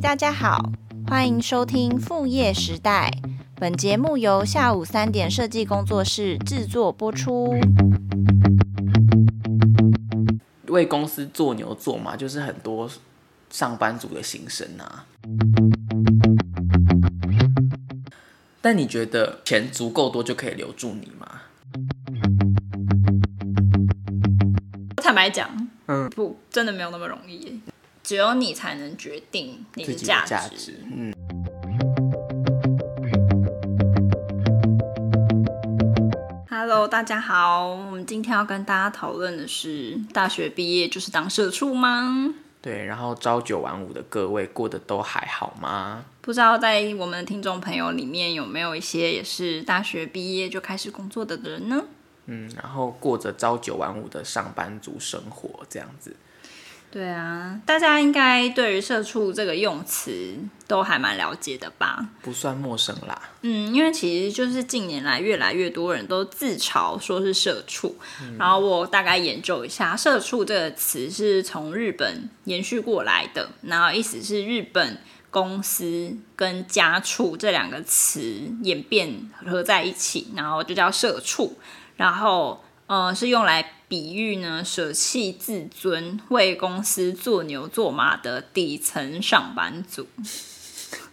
大家好，欢迎收听副业时代。本节目由下午三点设计工作室制作播出。为公司做牛做马，就是很多上班族的心声啊。但你觉得钱足够多就可以留住你吗？坦白讲，嗯，不，真的没有那么容易。只有你才能决定你的价值。价值，嗯。Hello，大家好，我们今天要跟大家讨论的是：大学毕业就是当社畜吗？对，然后朝九晚五的各位过得都还好吗？不知道在我们的听众朋友里面有没有一些也是大学毕业就开始工作的人呢？嗯，然后过着朝九晚五的上班族生活，这样子。对啊，大家应该对于“社畜”这个用词都还蛮了解的吧？不算陌生啦。嗯，因为其实就是近年来越来越多人都自嘲说是社畜。嗯，然后我大概研究一下，“社畜”这个词是从日本延续过来的，然后意思是日本公司跟家畜这两个词演变合在一起，然后就叫社畜。然后呃，是用来。比喻呢，舍弃自尊，为公司做牛做马的底层上班族。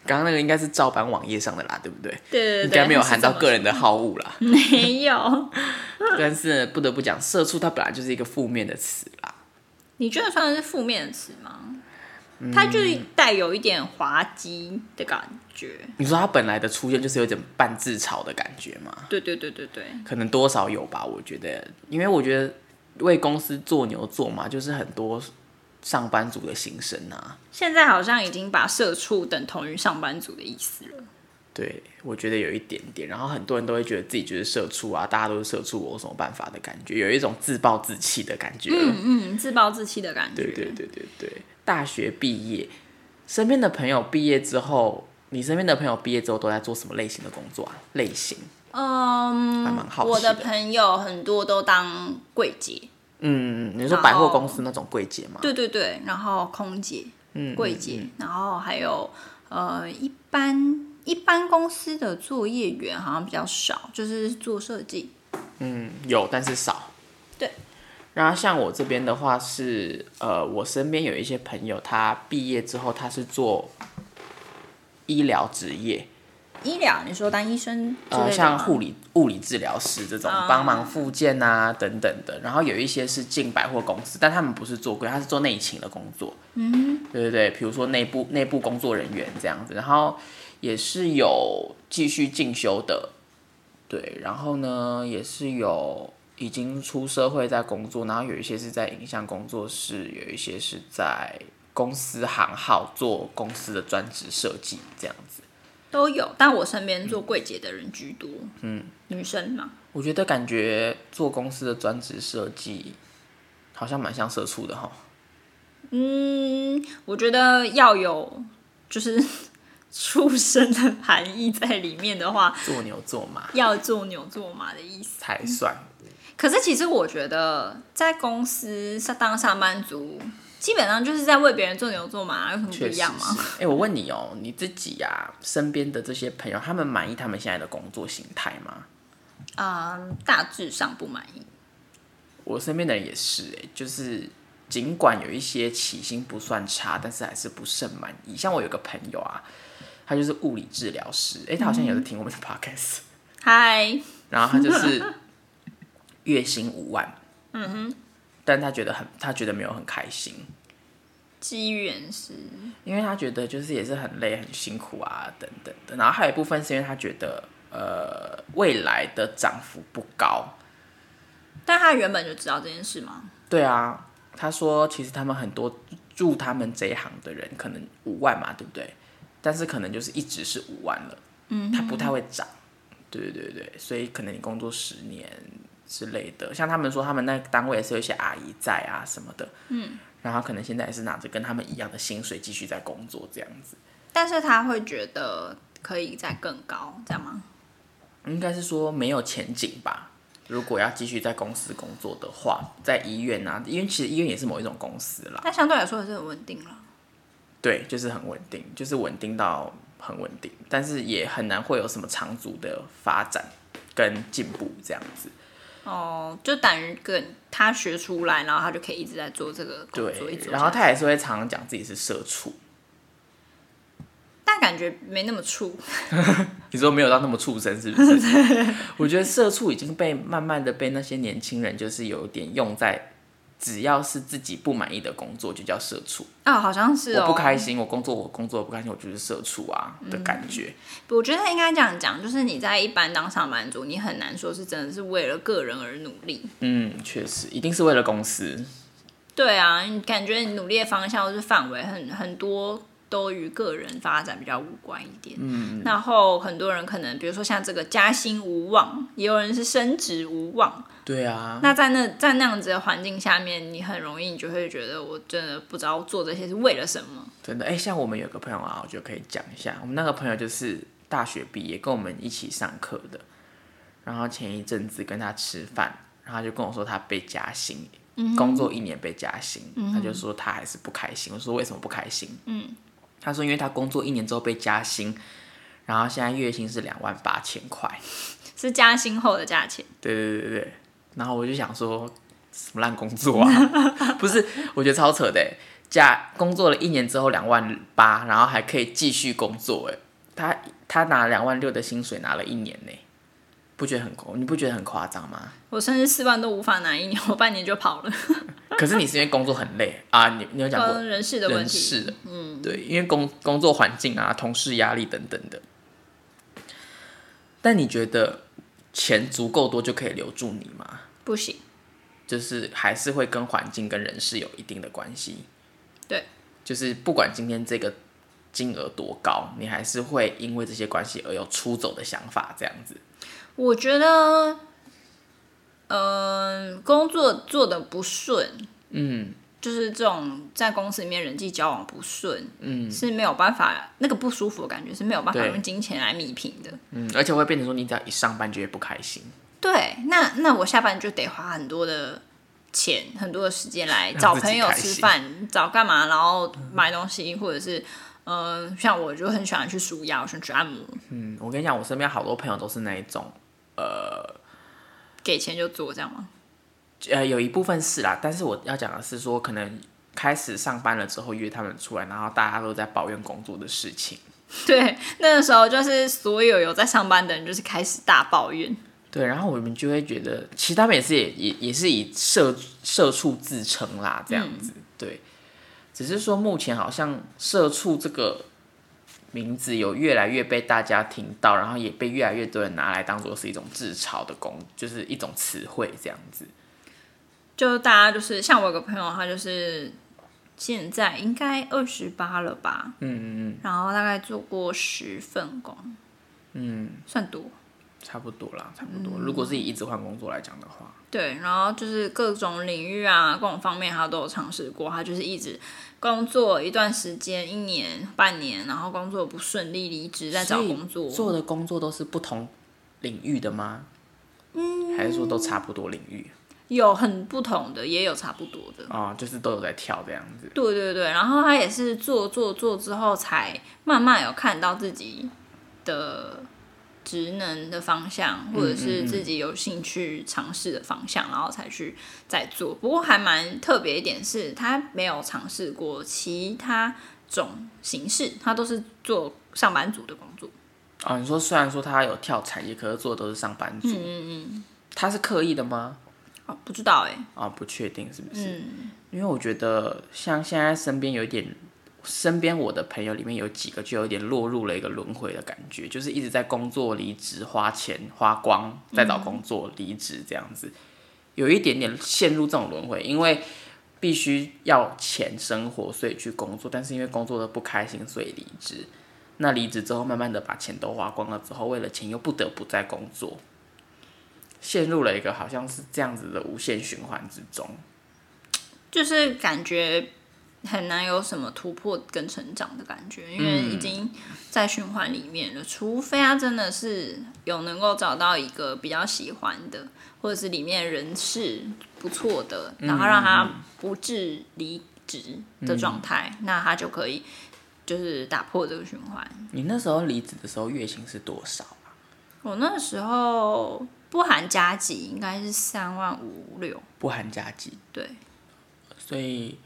刚刚那个应该是照搬网页上的啦，对不对？对对对，应该没有含到个人的好恶啦。没有。但是不得不讲，社畜它本来就是一个负面的词啦。你觉得算是负面的词吗？它就是带有一点滑稽的感觉。你说它本来的出现就是有点半自嘲的感觉吗？对对对对对，可能多少有吧。我觉得，因为我觉得。为公司做牛做马，就是很多上班族的心声啊。现在好像已经把社畜等同于上班族的意思了。对，我觉得有一点点。然后很多人都会觉得自己就是社畜啊，大家都是社畜，我有什么办法的感觉，有一种自暴自弃的感觉。嗯嗯，自暴自弃的感觉。对对对对对。大学毕业，身边的朋友毕业之后，你身边的朋友毕业之后都在做什么类型的工作啊？类型？嗯，还蛮好的。我的朋友很多都当柜姐。嗯，你说百货公司那种柜姐吗？对对对，然后空姐，嗯，柜姐，嗯，然后还有呃，一般一般公司的作业员好像比较少，就是做设计。嗯，有，但是少。对。然后像我这边的话是，呃，我身边有一些朋友，他毕业之后他是做医疗职业。医疗，你说当医生？呃，像护理、物理治疗师这种，帮忙复健啊等等的。然后有一些是进百货公司，但他们不是做柜，他是做内勤的工作。嗯，对对对，比如说内部内部工作人员这样子。然后也是有继续进修的，对。然后呢，也是有已经出社会在工作，然后有一些是在影像工作室，有一些是在公司行号做公司的专职设计这样子。都有，但我身边做柜姐的人居多。嗯，女生嘛，我觉得感觉做公司的专职设计，好像蛮像社畜的哈。嗯，我觉得要有就是 畜生的含义在里面的话，做牛做马，要做牛做马的意思才算。可是其实我觉得在公司上当上班族。基本上就是在为别人做牛做马，有什么不一样吗？哎、欸，我问你哦，你自己呀、啊，身边的这些朋友，他们满意他们现在的工作形态吗？啊、呃，大致上不满意。我身边的人也是，哎，就是尽管有一些起薪不算差，但是还是不甚满意。像我有个朋友啊，他就是物理治疗师，哎、欸，他好像也是听我们的 podcast。嗨，然后他就是月薪五万。嗯哼。但他觉得很，他觉得没有很开心。机缘是，因为他觉得就是也是很累、很辛苦啊，等等的。然后还有一部分是因为他觉得，呃，未来的涨幅不高。但他原本就知道这件事吗？对啊，他说其实他们很多入他们这一行的人可能五万嘛，对不对？但是可能就是一直是五万了，嗯，他不太会涨。对对对对，所以可能你工作十年。之类的，像他们说，他们那个单位也是有一些阿姨在啊什么的，嗯，然后可能现在也是拿着跟他们一样的薪水继续在工作这样子，但是他会觉得可以再更高，这样吗？应该是说没有前景吧。如果要继续在公司工作的话，在医院啊，因为其实医院也是某一种公司啦，但相对来说也是很稳定了。对，就是很稳定，就是稳定到很稳定，但是也很难会有什么长足的发展跟进步这样子。哦，就等于跟他学出来，然后他就可以一直在做这个工作，对，然后他也是会常常讲自己是社畜。但感觉没那么畜，你说没有到那么畜生是不是？我觉得社畜已经被慢慢的被那些年轻人就是有点用在，只要是自己不满意的工作就叫社畜啊、哦，好像是、哦、我不开心，我工作我工作不开心，我就是社畜啊的感觉。嗯、我觉得应该这样讲，就是你在一般当上班族，你很难说是真的是为了个人而努力。嗯，确实，一定是为了公司。对啊，你感觉你努力的方向或是范围很很多。都与个人发展比较无关一点，嗯，然后很多人可能，比如说像这个加薪无望，也有人是升职无望，对啊。那在那在那样子的环境下面，你很容易你就会觉得，我真的不知道做这些是为了什么。真的，哎，像我们有个朋友啊，我觉得可以讲一下，我们那个朋友就是大学毕业，跟我们一起上课的，然后前一阵子跟他吃饭，然后他就跟我说他被加薪，嗯，工作一年被加薪，嗯，他就说他还是不开心。我说为什么不开心？嗯。他说：“因为他工作一年之后被加薪，然后现在月薪是两万八千块，是加薪后的价钱。”对对对对，然后我就想说，什么烂工作啊？不是，我觉得超扯的。加工作了一年之后两万八，然后还可以继续工作。哎，他他拿两万六的薪水拿了一年呢，不觉得很夸？你不觉得很夸张吗？我甚至四万都无法拿一年，我半年就跑了。可是你是因为工作很累啊？你你有讲过人事的问题？人事的，嗯，对，因为工工作环境啊、同事压力等等的。但你觉得钱足够多就可以留住你吗？不行，就是还是会跟环境跟人事有一定的关系。对，就是不管今天这个金额多高，你还是会因为这些关系而有出走的想法，这样子。我觉得。嗯，工作做的不顺，嗯，就是这种在公司里面人际交往不顺，嗯，是没有办法，那个不舒服的感觉是没有办法用金钱来弭平的，嗯，而且会变成说你只要一上班就会不开心，对，那那我下班就得花很多的钱，很多的时间来找朋友吃饭，找干嘛，然后买东西，或者是，嗯，像我就很喜欢去舒压，我喜欢去按摩，嗯，我跟你讲，我身边好多朋友都是那一种，呃。给钱就做这样吗？呃，有一部分是啦，但是我要讲的是说，可能开始上班了之后约他们出来，然后大家都在抱怨工作的事情。对，那个时候就是所有有在上班的人就是开始大抱怨。对，然后我们就会觉得，其实他们也是也也也是以社社畜自称啦，这样子。嗯。对，只是说目前好像社畜这个。名字有越来越被大家听到，然后也被越来越多人拿来当做是一种自嘲的工，就是一种词汇这样子。就大家就是像我有个朋友，他就是现在应该二十八了吧，嗯嗯嗯，然后大概做过十份工，嗯，算多，差不多啦，差不多。嗯，如果是以一直换工作来讲的话，对，然后就是各种领域啊，各种方面他都有尝试过，他就是一直。工作一段时间，一年、半年，然后工作不顺利，离职再找工作。做的工作都是不同领域的吗？嗯，还是说都差不多领域？有很不同的，也有差不多的。哦，就是都有在跳这样子。对对对，然后他也是做做做之后，才慢慢有看到自己的。职能的方向，或者是自己有兴趣尝试的方向，嗯嗯嗯，然后才去再做。不过还蛮特别一点是，他没有尝试过其他种形式，他都是做上班族的工作。哦，你说虽然说他有跳产业，可是做的都是上班族。嗯嗯嗯，他是刻意的吗？哦，不知道哎。哦，不确定是不是？嗯，因为我觉得像现在身边有一点。身边我的朋友里面有几个就有点落入了一个轮回的感觉，就是一直在工作离职花钱花光，再找工作离职这样子，有一点点陷入这种轮回，因为必须要钱生活，所以去工作，但是因为工作的不开心，所以离职。那离职之后，慢慢的把钱都花光了之后，为了钱又不得不再工作，陷入了一个好像是这样子的无限循环之中，就是感觉。很难有什么突破跟成长的感觉，因为已经在循环里面了。嗯、除非他真的是有能够找到一个比较喜欢的，或者是里面人事不错的，然后让他不致离职的状态，嗯、那他就可以就是打破这个循环。你那时候离职的时候月薪是多少啊？我那时候不含加急，应该是三万五六，不含加急。对，所以。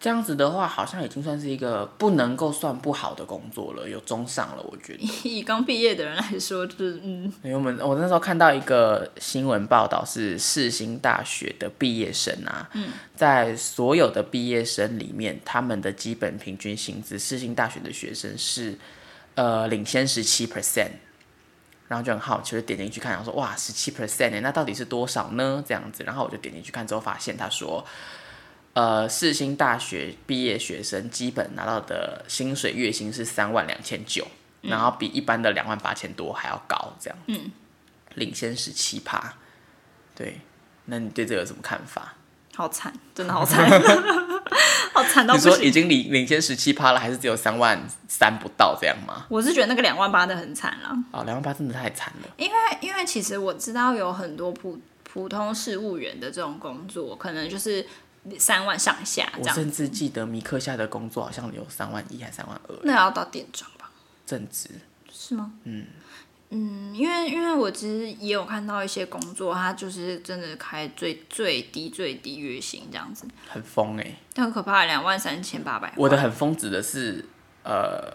这样子的话，好像已经算是一个不能够算不好的工作了，有中上了，我觉得。以刚毕业的人来说，就是嗯。因为我们我那时候看到一个新闻报道，是世新大学的毕业生啊，嗯，在所有的毕业生里面，他们的基本平均薪资，世新大学的学生是呃领先十七 percent，然后就很好奇，就点进去看，然后说哇，十七 percent，那到底是多少呢？这样子，然后我就点进去看之后，发现他说。呃，世新大学毕业学生基本拿到的薪水月薪是三万两千九，然后比一般的两万八千多还要高，这样，嗯，领先十七趴，对，那你对这个有什么看法？好惨，真的好惨，好惨到。你说已经领领先十七趴了，还是只有三万三不到这样吗？我是觉得那个两万八的很惨了。哦，两万八真的太惨了。因为因为其实我知道有很多普普通事务员的这种工作，可能就是。三万上下，我甚至记得米克夏的工作好像有三万一还三万二，那要到店长吧？正职是吗？嗯嗯，因为因为我其实也有看到一些工作，他就是真的开最最低最低月薪这样子，很疯哎、但，很可怕，两万三千八百。我的很疯指的是呃，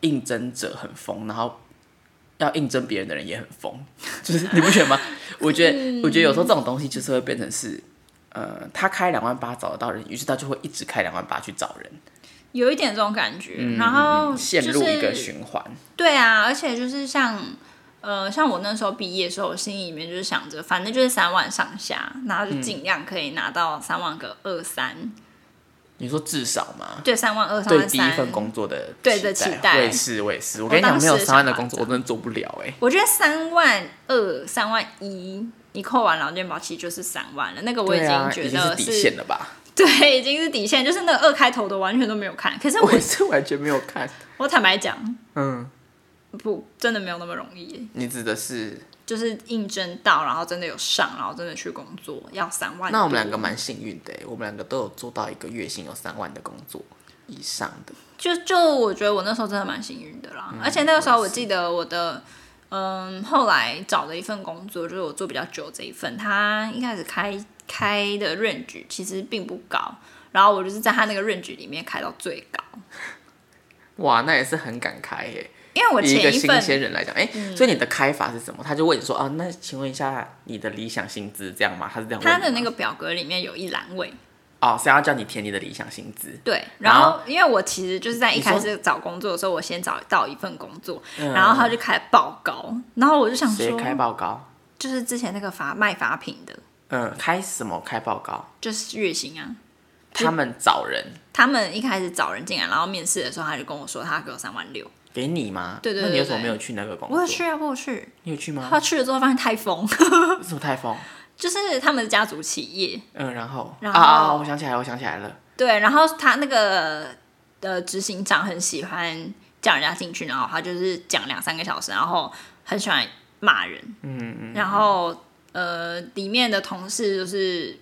应征者很疯，然后要应征别人的人也很疯，就是你不觉得吗？我觉得、嗯、我觉得有时候这种东西就是会变成是。呃，他开两万八找得到人，于是他就会一直开两万八去找人，有一点这种感觉，嗯、然后、就是、陷入一个循环。对啊，而且就是像呃，像我那时候毕业的时候，我心里面就是想着，反正就是三万上下，然后就尽量可以拿到三万个二三。你说至少吗？对，三万二三万三。对第一份工作的对的期待，我也是，我也是。我跟你讲，没有三万的工作，我真的做不了哎、欸。我觉得三万二、三万一。你扣完劳健保其实就是三万了，那个我已经觉得是，啊、是底线了吧？对，已经是底线，就是那个二开头的完全都没有看。可是我，是完全没有看。我坦白讲，嗯，不，真的没有那么容易。你指的是？就是应征到，然后真的有上，然后真的去工作，要三万。那我们两个蛮幸运的，我们两个都有做到一个月薪有三万的工作以上的。就就我觉得我那时候真的蛮幸运的啦，嗯、而且那个时候我记得我的。嗯，后来找了一份工作，就是我做比较久这一份，他一开始开开的 range 其实并不高，然后我就是在他那个 range 里面开到最高。哇，那也是很敢开耶！因为我前一个新鲜人来讲，哎、嗯，所以你的开法是什么？他就问你说，啊，那请问一下你的理想薪资这样吗？他是这样问。他的那个表格里面有一栏位。哦，是要叫你填你的理想薪资。对，然后，因为我其实就是在一开始找工作的时候，我先找到一份工作，嗯、然后他就开报告，然后我就想说，谁开报高？就是之前那个发卖发品的。嗯，开什么开报告？就是月薪啊。他们找人，他们一开始找人进来，然后面试的时候，他就跟我说，他给我三万六。给你吗？对对对，对。那你为什么没有去那个工作？我有去啊，我有去。你有去吗？他去了之后发现太疯。为什么太疯？就是他们的家族企业，嗯，然后，然后啊，我想起来了，我想起来了，对，然后他那个的执行长很喜欢叫人家进去，然后他就是讲两三个小时，然后很喜欢骂人，嗯嗯，然后呃，里面的同事就是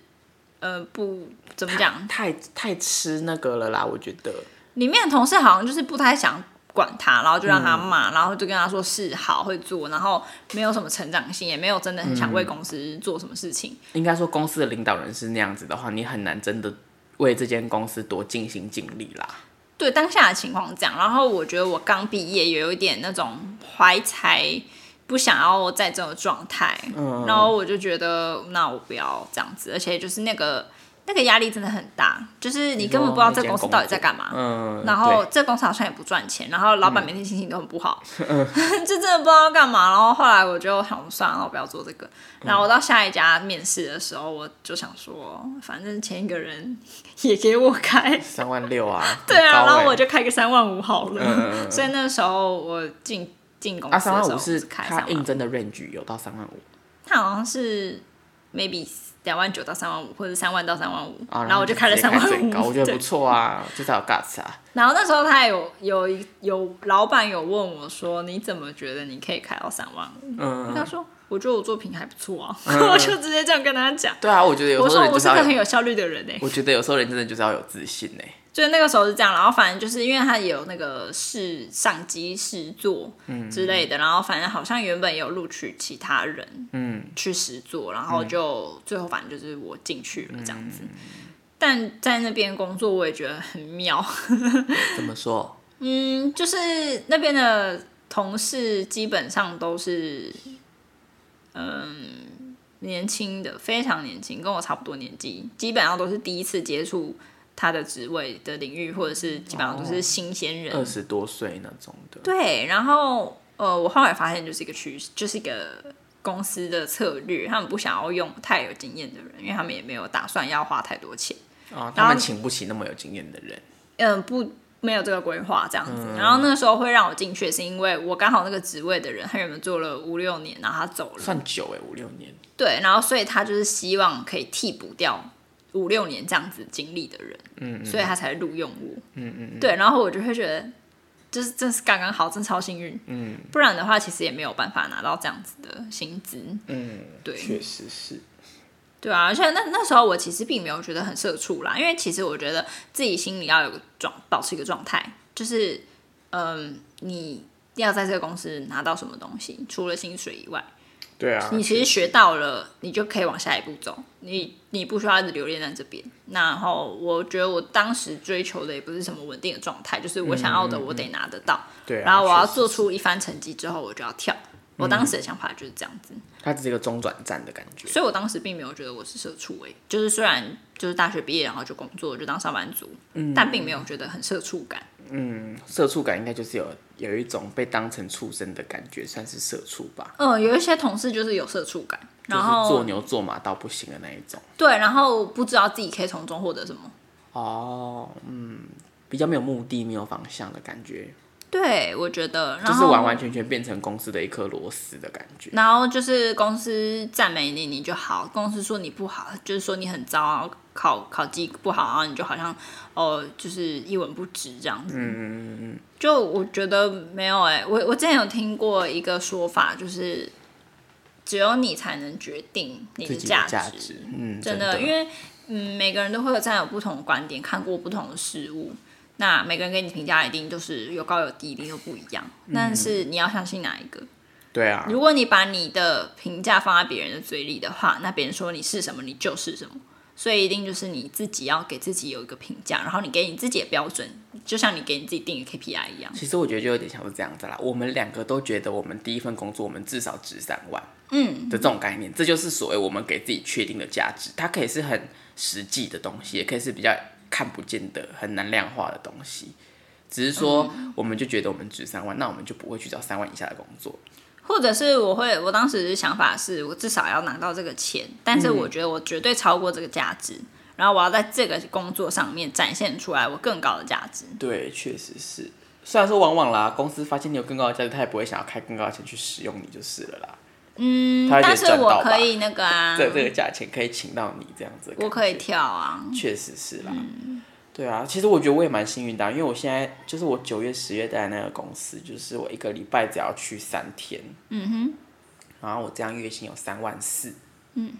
呃不怎么讲，太太吃那个了啦，我觉得。里面的同事好像就是不太想。管他，然后就让他骂，嗯，然后就跟他说是好会做，然后没有什么成长性，也没有真的很想为公司做什么事情。应该说，公司的领导人是那样子的话，你很难真的为这间公司多尽心尽力啦。对当下的情况这样，然后我觉得我刚毕业，也有一点那种怀才不想要在这种状态，嗯，然后我就觉得那我不要这样子，而且就是那个。那个压力真的很大，就是你根本不知道这个公司到底在干嘛，嗯，然后这个公司好像也不赚钱，然后老板每天心情都很不好，嗯、就真的不知道干嘛。然后后来我就想算了，我不要做这个。然后我到下一家面试的时候，我就想说，反正前一个人也给我开。三万六啊，对啊，然后我就开个三万五好了。嗯、所以那时候我进进公司的时候，啊，三万五是开他应征的 range 有到三万五，他好像是 maybe。两万九到三万五，或者三万到三万五，然后我就开了三万五，我觉得不错啊，至少有 guts 啊。然后那时候他有有有老板有问我说：“你怎么觉得你可以开到三万五？”嗯，他说：“我觉得我作品还不错啊。嗯” 我就直接这样跟他讲。对啊，我觉得有时候我说我是个很有效率的人呢。我觉得有时候人真的就是要有自信呢。就是那个时候是这样，然后反正就是因为他有那个试上机试做之类的，嗯、然后反正好像原本也有录取其他人，嗯，去实做，然后就、嗯、最后反正就是我进去了这样子。嗯、但在那边工作我也觉得很妙，怎么说？嗯，就是那边的同事基本上都是，嗯，年轻的，非常年轻，跟我差不多年纪，基本上都是第一次接触。他的职位的领域，或者是基本上都是新鲜人，二十多岁那种的。对，然后呃，我后来发现就是一个趋势，就是一个公司的策略，他们不想要用太有经验的人，因为他们也没有打算要花太多钱。哦，他们请不起那么有经验的人。嗯，不，没有这个规划这样子。嗯、然后那个时候会让我进去，是因为我刚好那个职位的人，他原本做了五六年，然后他走了，算久哎，五六年。对，然后所以他就是希望可以替补掉。五六年这样子经历的人，嗯，嗯，所以他才录用我，嗯嗯，嗯。对，然后我就会觉得，就是真是刚刚好，真超幸运，嗯，不然的话，其实也没有办法拿到这样子的薪资，嗯，对，确实是，对啊，而且那那时候我其实并没有觉得很社畜啦，因为其实我觉得自己心里要有个状，保持一个状态，就是，嗯，你要在这个公司拿到什么东西，除了薪水以外。对啊，你其实学到了，你就可以往下一步走。你你不需要一直留恋在这边。然后我觉得我当时追求的也不是什么稳定的状态，就是我想要的我得拿得到。对、嗯，然后我要做出一番成绩之后，我就要跳。我当时的想法就是这样子。它只是一个中转站的感觉。所以我当时并没有觉得我是社畜诶，就是虽然就是大学毕业然后就工作就当上班族，嗯、但并没有觉得很社畜感。嗯，社畜感应该就是有有一种被当成畜生的感觉，算是社畜吧。嗯，有一些同事就是有社畜感，然后做牛做马到不行的那一种。对，然后不知道自己可以从中获得什么。哦，嗯，比较没有目的、没有方向的感觉。对，我觉得然后就是完完全全变成公司的一颗螺丝的感觉。然后就是公司赞美你，你就好；公司说你不好，就是说你很糟，考考绩不好，然后你就好像哦，就是一文不值这样子。嗯嗯嗯。就我觉得没有哎、欸，我我之前有听过一个说法，就是只有你才能决定你的价值。价值嗯，真的，真的因为嗯，每个人都会有这样有不同的观点，看过不同的事物。那每个人给你评价一定就是有高有低，一定都不一样。但是你要相信哪一个？对啊。如果你把你的评价放在别人的嘴里的话，那别人说你是什么，你就是什么。所以一定就是你自己要给自己有一个评价，然后你给你自己的标准，就像你给你自己定一个 KPI 一样。其实我觉得就有点像是这样子啦。我们两个都觉得我们第一份工作我们至少值三万，嗯的这种概念，这就是所谓我们给自己确定的价值。它可以是很实际的东西，也可以是比较。看不见的、很难量化的东西，只是说，我们就觉得我们值三万，那我们就不会去找三万以下的工作。或者是我会，我当时的想法是我至少要拿到这个钱，但是我觉得我绝对超过这个价值，嗯、然后我要在这个工作上面展现出来我更高的价值。对，确实是。虽然说往往啦，公司发现你有更高的价值，他也不会想要开更高的钱去使用你就是了啦。嗯，但是我可以那个啊，这这个价钱可以请到你这样子，我可以跳啊，确实是啦，嗯、对啊，其实我觉得我也蛮幸运的、啊，因为我现在就是我九月十月在那个公司，就是我一个礼拜只要去三天，嗯哼，然后我这样月薪有三万四，嗯，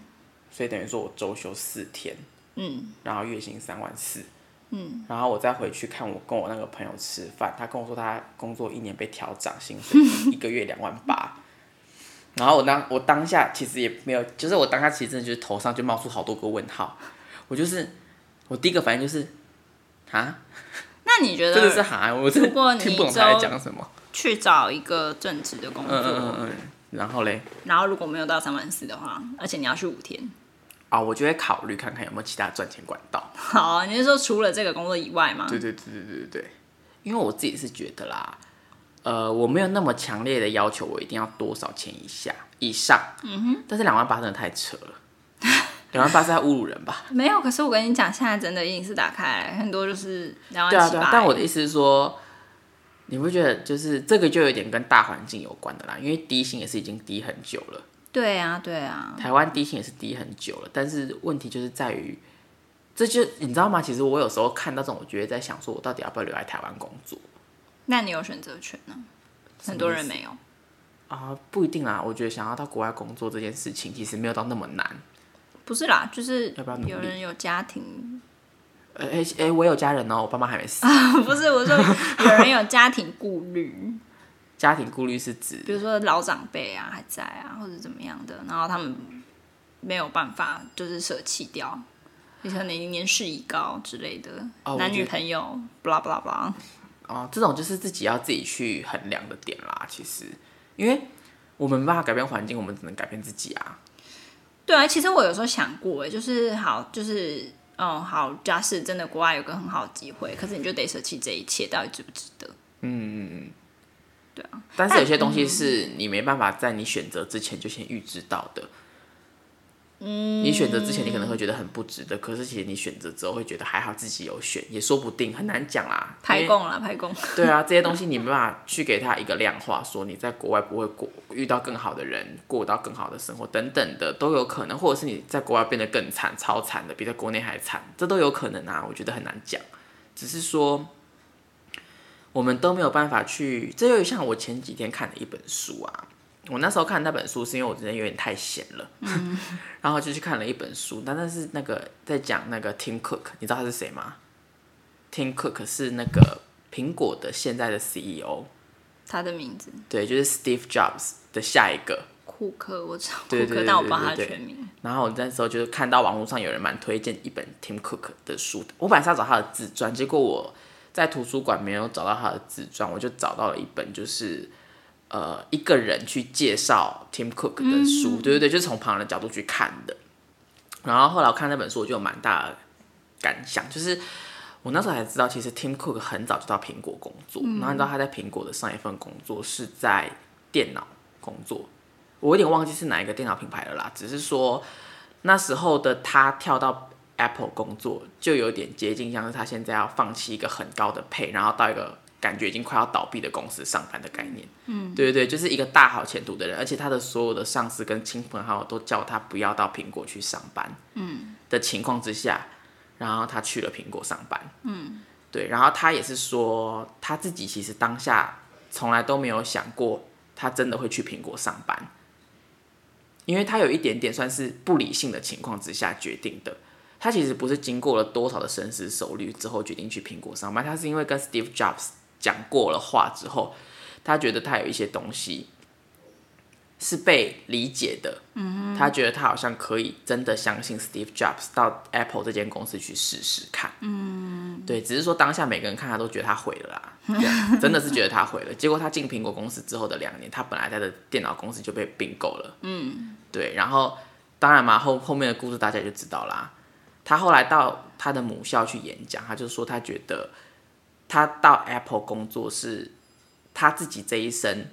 所以等于说我周休四天，嗯，然后月薪三万四，嗯，然后我再回去看我跟我那个朋友吃饭，他跟我说他工作一年被调涨薪水，一个月两万八。然后我当我当下其实也没有，就是我当下其实真的就是头上就冒出好多个问号，我就是我第一个反应就是，啊？那你觉得？真的是哈？我真的听不懂他在讲什么。去找一个正职的工作，嗯嗯嗯，然后嘞？然后如果没有到三万四的话，而且你要去五天，啊，我就会考虑看看有没有其他赚钱管道。好，你是说除了这个工作以外吗？对对对对对对对，因为我自己是觉得啦。呃，我没有那么强烈的要求，我一定要多少钱以下以上。嗯哼，但是两万八真的太扯了，两万八是在侮辱人吧？没有，可是我跟你讲，现在真的硬是打开很多就是两万七八。对啊，对啊，但我的意思是说，你不觉得就是这个就有点跟大环境有关的啦，因为低薪也是已经低很久了。对啊，对啊，台湾低薪也是低很久了，但是问题就是在于，这就你知道吗？其实我有时候看到这种，我觉得在想说，我到底要不要留在台湾工作？那你有选择权呢？很多人没有啊，不一定啦。我觉得想要到国外工作这件事情，其实没有到那么难。不是啦，就是有人有家庭，哎哎、欸欸，我有家人哦，我爸妈还没死。不是，我说有人有家庭顾虑。家庭顾虑是指，比如说老长辈啊还在啊，或者怎么样的，然后他们没有办法就是舍弃掉，你可能年事已高之类的，哦、男女朋友，巴拉巴拉巴拉。哦，这种就是自己要自己去衡量的点啦。其实，因为我们没办法改变环境，我们只能改变自己啊。对啊，其实我有时候想过，就是好，就是嗯，好，假设真的国外有个很好的机会，可是你就得舍弃这一切，到底值不值得？嗯嗯嗯。对啊，但是有些东西是你没办法在你选择之前就先预知到的。嗯，你选择之前你可能会觉得很不值得，可是其实你选择之后会觉得还好自己有选，也说不定，很难讲啦。排供啦，排供。对啊，这些东西你没办法去给他一个量化，说你在国外不会过遇到更好的人，过到更好的生活等等的都有可能，或者是你在国外变得更惨，超惨的，比在国内还惨，这都有可能啊。我觉得很难讲，只是说。我们都没有办法去，这又像我前几天看的一本书啊。我那时候看那本书是因为我真的有点太闲了，嗯、然后就去看了一本书。但那是那个在讲那个 Tim Cook，你知道他是谁吗？Tim Cook 是那个苹果的现在的 CEO。他的名字？对，就是 Steve Jobs 的下一个。库克，我知道对对对，但我不知道他全名。然后我那时候就是看到网络上有人蛮推荐一本 Tim Cook 的书的，我本来是要找他的自传，结果我。在图书馆没有找到他的自传，我就找到了一本，就是呃一个人去介绍 Tim Cook 的书，嗯、对对对，就是从旁人的角度去看的。然后后来我看那本书，我就有蛮大的感想，就是我那时候才知道，其实 Tim Cook 很早就到苹果工作，嗯、然后你知道他在苹果的上一份工作是在电脑工作，我有点忘记是哪一个电脑品牌了啦，只是说那时候的他跳到。Apple 工作就有点接近，像是他现在要放弃一个很高的 pay，然后到一个感觉已经快要倒闭的公司上班的概念。嗯，对对对，就是一个大好前途的人，而且他的所有的上司跟亲朋好友都叫他不要到苹果去上班。嗯，的情况之下，然后他去了苹果上班。嗯，对，然后他也是说他自己其实当下从来都没有想过他真的会去苹果上班，因为他有一点点算是不理性的情况之下决定的。他其实不是经过了多少的深思熟虑之后决定去苹果上班，他是因为跟 Steve Jobs 讲过了话之后，他觉得他有一些东西是被理解的，嗯，他觉得他好像可以真的相信 Steve Jobs 到 Apple 这间公司去试试看，嗯，对，只是说当下每个人看他都觉得他毁了啦，真的是觉得他毁了。结果他进苹果公司之后的两年，他本来在的电脑公司就被并购了，嗯，对，然后当然嘛，后后面的故事大家就知道啦。他后来到他的母校去演讲，他就说他觉得他到 Apple 工作是他自己这一生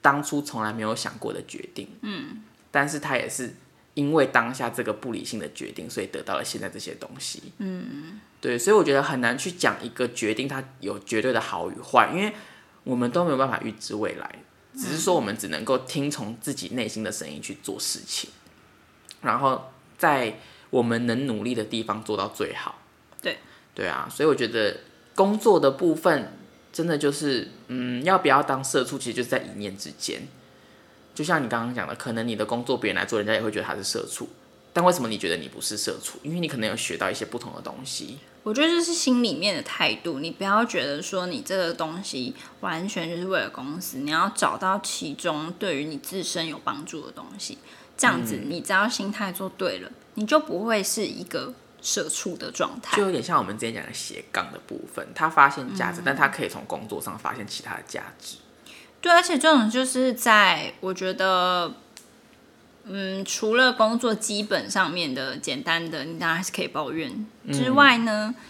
当初从来没有想过的决定。嗯，但是他也是因为当下这个不理性的决定，所以得到了现在这些东西。嗯，对，所以我觉得很难去讲一个决定它有绝对的好与坏，因为我们都没有办法预知未来，只是说我们只能够听从自己内心的声音去做事情，然后在。我们能努力的地方做到最好。对，对啊，所以我觉得工作的部分真的就是，嗯，要不要当社畜，其实就是在一念之间。就像你刚刚讲的，可能你的工作别人来做，人家也会觉得他是社畜。但为什么你觉得你不是社畜？因为你可能有学到一些不同的东西。我觉得这是心里面的态度，你不要觉得说你这个东西完全就是为了公司，你要找到其中对于你自身有帮助的东西。这样子，你只要心态做对了。嗯你就不会是一个社畜的状态，就有点像我们之前讲的斜杠的部分，他发现价值，嗯、但他可以从工作上发现其他的价值。对，而且这种就是在我觉得，嗯，除了工作基本上面的简单的，你当然还是可以抱怨之外呢，嗯、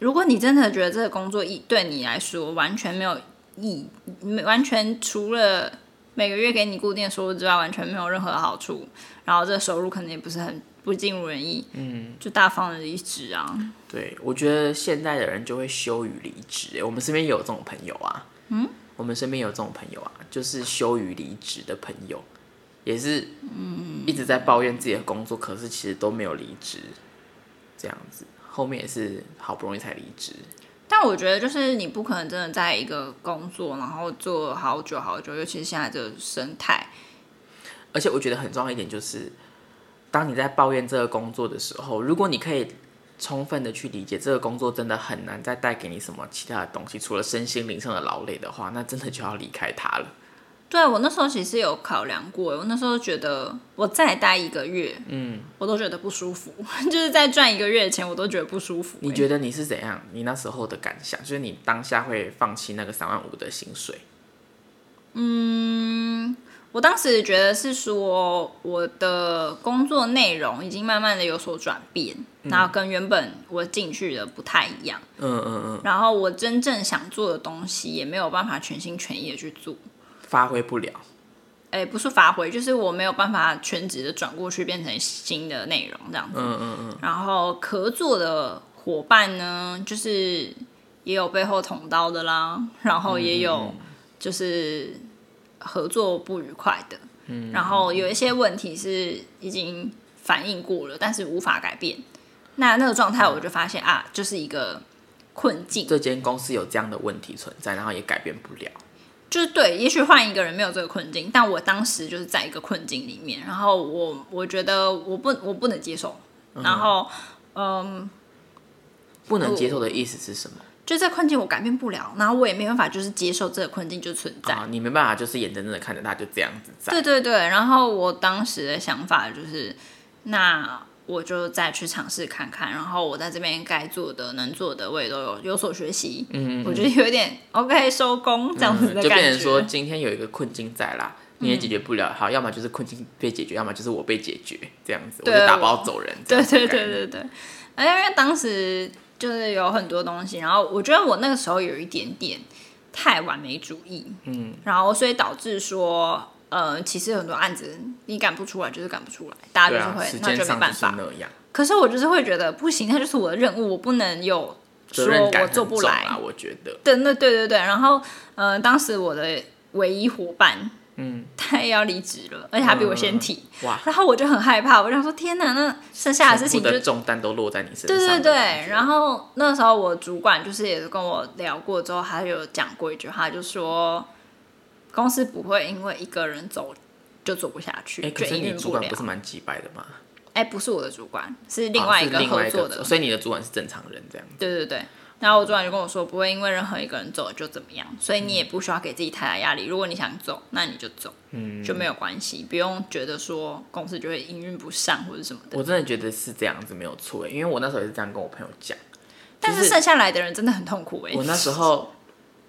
如果你真的觉得这个工作意对你来说完全没有意义，完全除了每个月给你固定的收入之外，完全没有任何好处。然后这个收入可能也不是很不尽如人意，嗯，就大方的离职啊。对，我觉得现在的人就会羞于离职。我们身边有这种朋友啊，嗯，我们身边有这种朋友啊，就是羞于离职的朋友，也是，嗯，一直在抱怨自己的工作，可是其实都没有离职，这样子，后面也是好不容易才离职。但我觉得，就是你不可能真的在一个工作，然后做好久好久，尤其是现在这个生态。而且我觉得很重要一点就是，当你在抱怨这个工作的时候，如果你可以充分的去理解这个工作真的很难再带给你什么其他的东西，除了身心灵上的劳累的话，那真的就要离开它了。对，我那时候其实有考量过，我那时候觉得我再待一个月，嗯，我都觉得不舒服，就是在赚一个月的钱，我都觉得不舒服。你觉得你是怎样？你那时候的感想，就是你当下会放弃那个三万五的薪水？嗯，我当时觉得是说我的工作内容已经慢慢的有所转变，嗯、然后跟原本我进去的不太一样。嗯嗯嗯。然后我真正想做的东西也没有办法全心全意的去做。发挥不了，哎、欸，不是发挥，就是我没有办法全职的转过去变成新的内容这样子。嗯嗯嗯。然后合作的伙伴呢，就是也有背后捅刀的啦，然后也有就是合作不愉快的。嗯。然后有一些问题是已经反映过了，但是无法改变。那那个状态，我就发现啊，就是一个困境。这间公司有这样的问题存在，然后也改变不了。就是对，也许换一个人没有这个困境，但我当时就是在一个困境里面，然后我我觉得我不我不能接受，然后嗯，不能接受的意思是什么？就这困境我改变不了，然后我也没办法就是接受这个困境就存在，啊、你没办法就是眼睁睁的看着他就这样子在。对对对，然后我当时的想法就是那。我就再去尝试看看，然后我在这边该做的、能做的，我也都有有所学习。嗯，嗯，我觉得有点 OK 收工这样子的感觉。就变成说，今天有一个困境在啦，你也解决不了。嗯、好，要么就是困境被解决，要么就是我被解决，这样子，我就打包走人。对对对对对。因为当时就是有很多东西，然后我觉得我那个时候有一点点太完美主义。嗯，然后所以导致说。呃，其实很多案子你赶不出来，就是赶不出来，大家就是会，啊、那就没办法。可是我就是会觉得不行，那就是我的任务，我不能有说我做不来。我觉得。对，那对对对。然后，呃，当时我的唯一伙伴，嗯，他也要离职了，而且他比我先提。嗯、哇！然后我就很害怕，我就想说：天哪，那剩下的事情就重担都落在你身上。对对对。然后那时候我主管就是也是跟我聊过之后，他有讲过一句话，就说。公司不会因为一个人走就做不下去。哎、欸，可是你主管不是蛮急败的吗？哎、欸，不是我的主管，是另外一个合作的。哦、所以你的主管是正常人这样。对对对。然后我主管就跟我说，不会因为任何一个人走就怎么样，所以你也不需要给自己太大压力。如果你想走，那你就走，嗯，就没有关系，不用觉得说公司就会营运不善或者什么的。我真的觉得是这样子没有错，因为我那时候也是这样跟我朋友讲。但是剩下来的人真的很痛苦哎。我那时候。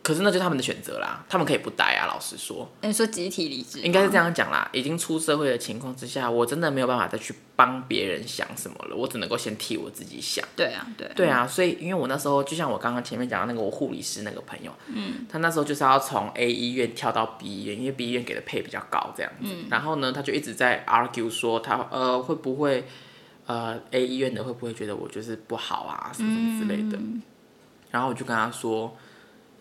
可是那就是他们的选择啦，他们可以不待啊。老实说，你说集体离职，应该是这样讲啦。已经出社会的情况之下，我真的没有办法再去帮别人想什么了，我只能够先替我自己想。对啊，对，对啊。所以，因为我那时候就像我刚刚前面讲的那个我护理师那个朋友，嗯，他那时候就是要从 A 医院跳到 B 医院，因为 B 医院给的配比较高，这样子。嗯。然后呢，他就一直在 argue 说他呃会不会呃 A 医院的会不会觉得我就是不好啊什么什么之类的。嗯。然后我就跟他说。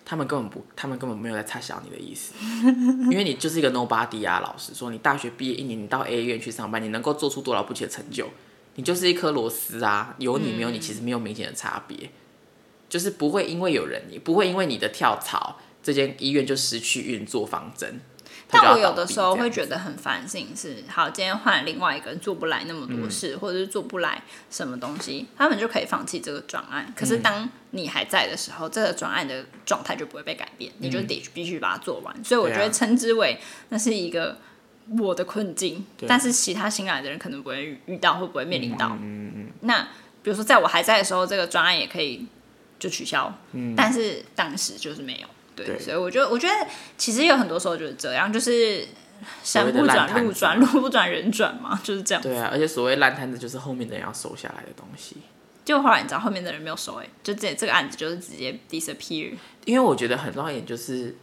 他们根本不，他们根本没有在猜想你的意思，因为你就是一个 nobody 啊。老实说，你大学毕业一年，你到 A 院去上班，你能够做出多了不起的成就？你就是一颗螺丝啊，有你没有你，其实没有明显的差别，嗯、就是不会因为有人，你不会因为你的跳槽，这间医院就失去运作方针。但我有的时候会觉得很烦心，是好，今天换了另外一个人做不来那么多事，嗯、或者是做不来什么东西，他们就可以放弃这个专案。可是当你还在的时候，嗯、这个专案的状态就不会被改变，你就得必须把它做完。嗯、所以我觉得称之为那是一个我的困境，啊、但是其他新来的人可能不会遇到，会不会面临到？嗯嗯，那比如说在我还在的时候，这个专案也可以就取消，嗯、但是当时就是没有。对，对，所以我觉得，我觉得其实有很多时候就是这样，就是山不转路转，路不转人转嘛，就是这样。对啊，而且所谓烂摊子就是后面的人要收下来的东西。就后来你知道后面的人没有收哎，就这这个案子就是直接 disappear。因为我觉得很重要一点就是，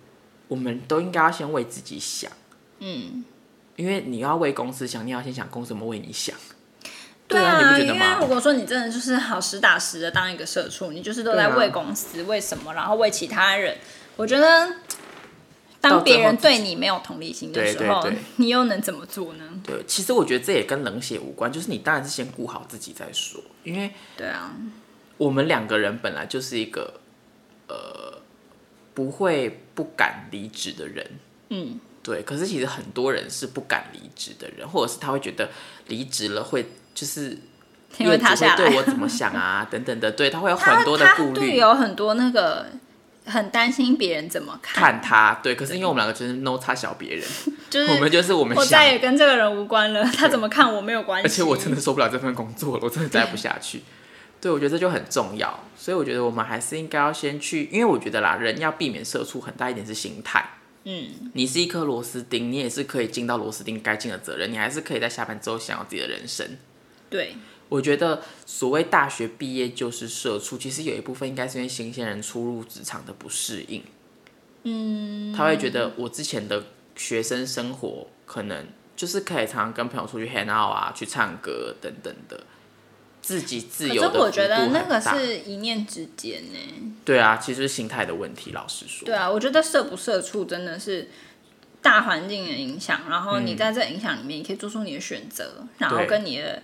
我们都应该要先为自己想。嗯。因为你要为公司想，你要先想公司怎么为你想。对啊，因为如果说你真的就是好实打实的当一个社畜，你就是都在为公司、为什么，然后为其他人。我觉得，当别人对你没有同理心的时候，对对对，你又能怎么做呢？对，其实我觉得这也跟冷血无关，就是你当然是先顾好自己再说。因为，对啊，我们两个人本来就是一个呃不会不敢离职的人，嗯，对。可是其实很多人是不敢离职的人，或者是他会觉得离职了会就是因为他会对我怎么想啊？等等的，对他会有很多的顾虑，有很多那个很担心别人怎么看看他。对，可是因为我们两个就是 no 差小别人，就是我们就是我们，我再也跟这个人无关了，他怎么看我没有关系。而且我真的受不了这份工作了，我真的待不下去。对，我觉得这就很重要，所以我觉得我们还是应该要先去，因为我觉得啦，人要避免社畜，很大一点是心态。嗯，你是一颗螺丝钉，你也是可以尽到螺丝钉该尽的责任，你还是可以在下班之后想要自己的人生。对，我觉得所谓大学毕业就是社畜，其实有一部分应该是因为新鲜人初入职场的不适应。嗯，他会觉得我之前的学生生活可能就是可以常常跟朋友出去 hang out 啊，去唱歌等等的。自己自由的，可是我觉得那个是一念之间呢。对啊，其实是心态的问题。老实说，对啊，我觉得社不社畜真的是大环境的影响。然后你在这影响里面，你可以做出你的选择，嗯、然后跟你的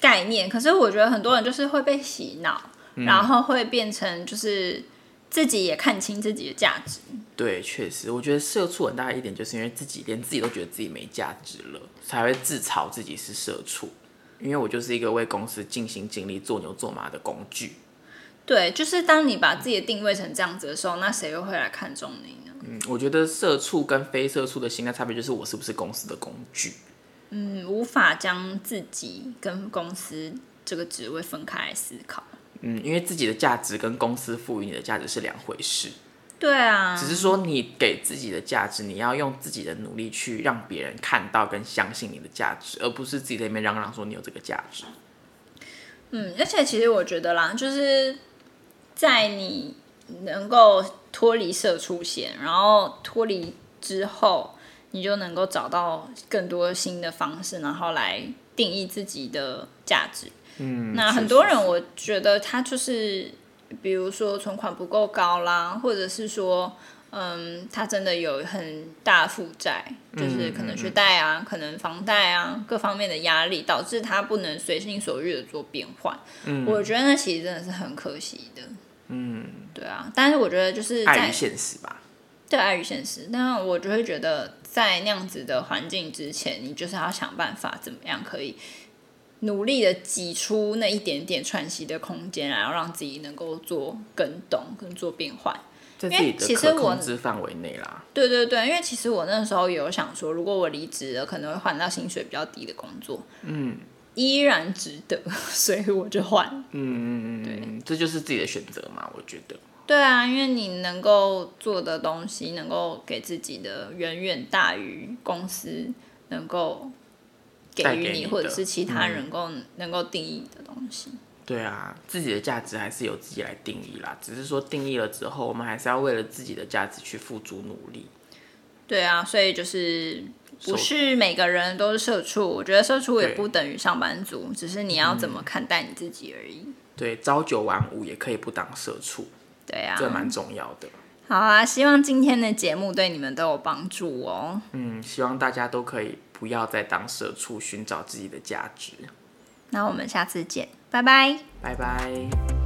概念。可是我觉得很多人就是会被洗脑，嗯、然后会变成就是自己也看清自己的价值。对，确实，我觉得社畜很大一点就是因为自己连自己都觉得自己没价值了，才会自嘲自己是社畜。因为我就是一个为公司尽心尽力做牛做马的工具。对，就是当你把自己的定位成这样子的时候，那谁又会来看重你呢？嗯，我觉得社畜跟非社畜的心态差别就是我是不是公司的工具。嗯，无法将自己跟公司这个职位分开来思考。嗯，因为自己的价值跟公司赋予你的价值是两回事。对啊，只是说你给自己的价值，你要用自己的努力去让别人看到跟相信你的价值，而不是自己在那边嚷嚷说你有这个价值。嗯，而且其实我觉得啦，就是在你能够脱离社畜线，然后脱离之后，你就能够找到更多新的方式，然后来定义自己的价值。嗯，那很多人我觉得他就是。比如说存款不够高啦，或者是说，嗯，他真的有很大负债，就是可能学贷啊，嗯嗯、可能房贷啊，各方面的压力，导致他不能随心所欲的做变换。嗯，我觉得那其实真的是很可惜的。嗯，对啊，但是我觉得就是在碍于现实吧。对，碍于现实。那我就会觉得，在那样子的环境之前，你就是要想办法怎么样可以。努力的挤出那一点点喘息的空间，然后让自己能够做更动、跟做变换，在自己的可控制范围内啦。对对对，因为其实我那时候有想说，如果我离职了，可能会换到薪水比较低的工作，嗯，依然值得，所以我就换。嗯嗯嗯，对，这就是自己的选择嘛，我觉得。对啊，因为你能够做的东西，能够给自己的远远大于公司能够。给予你，或者是其他人够能够定义的东西。对啊，自己的价值还是由自己来定义啦。只是说定义了之后，我们还是要为了自己的价值去付出努力。对啊，所以就是不是每个人都是社畜，我觉得社畜也不等于上班族，只是你要怎么看待你自己而已。对，朝九晚五也可以不当社畜。对啊，这蛮重要的。好啊，希望今天的节目对你们都有帮助哦。嗯，希望大家都可以。不要再当社畜，寻找自己的价值。那我们下次见，拜拜，拜拜。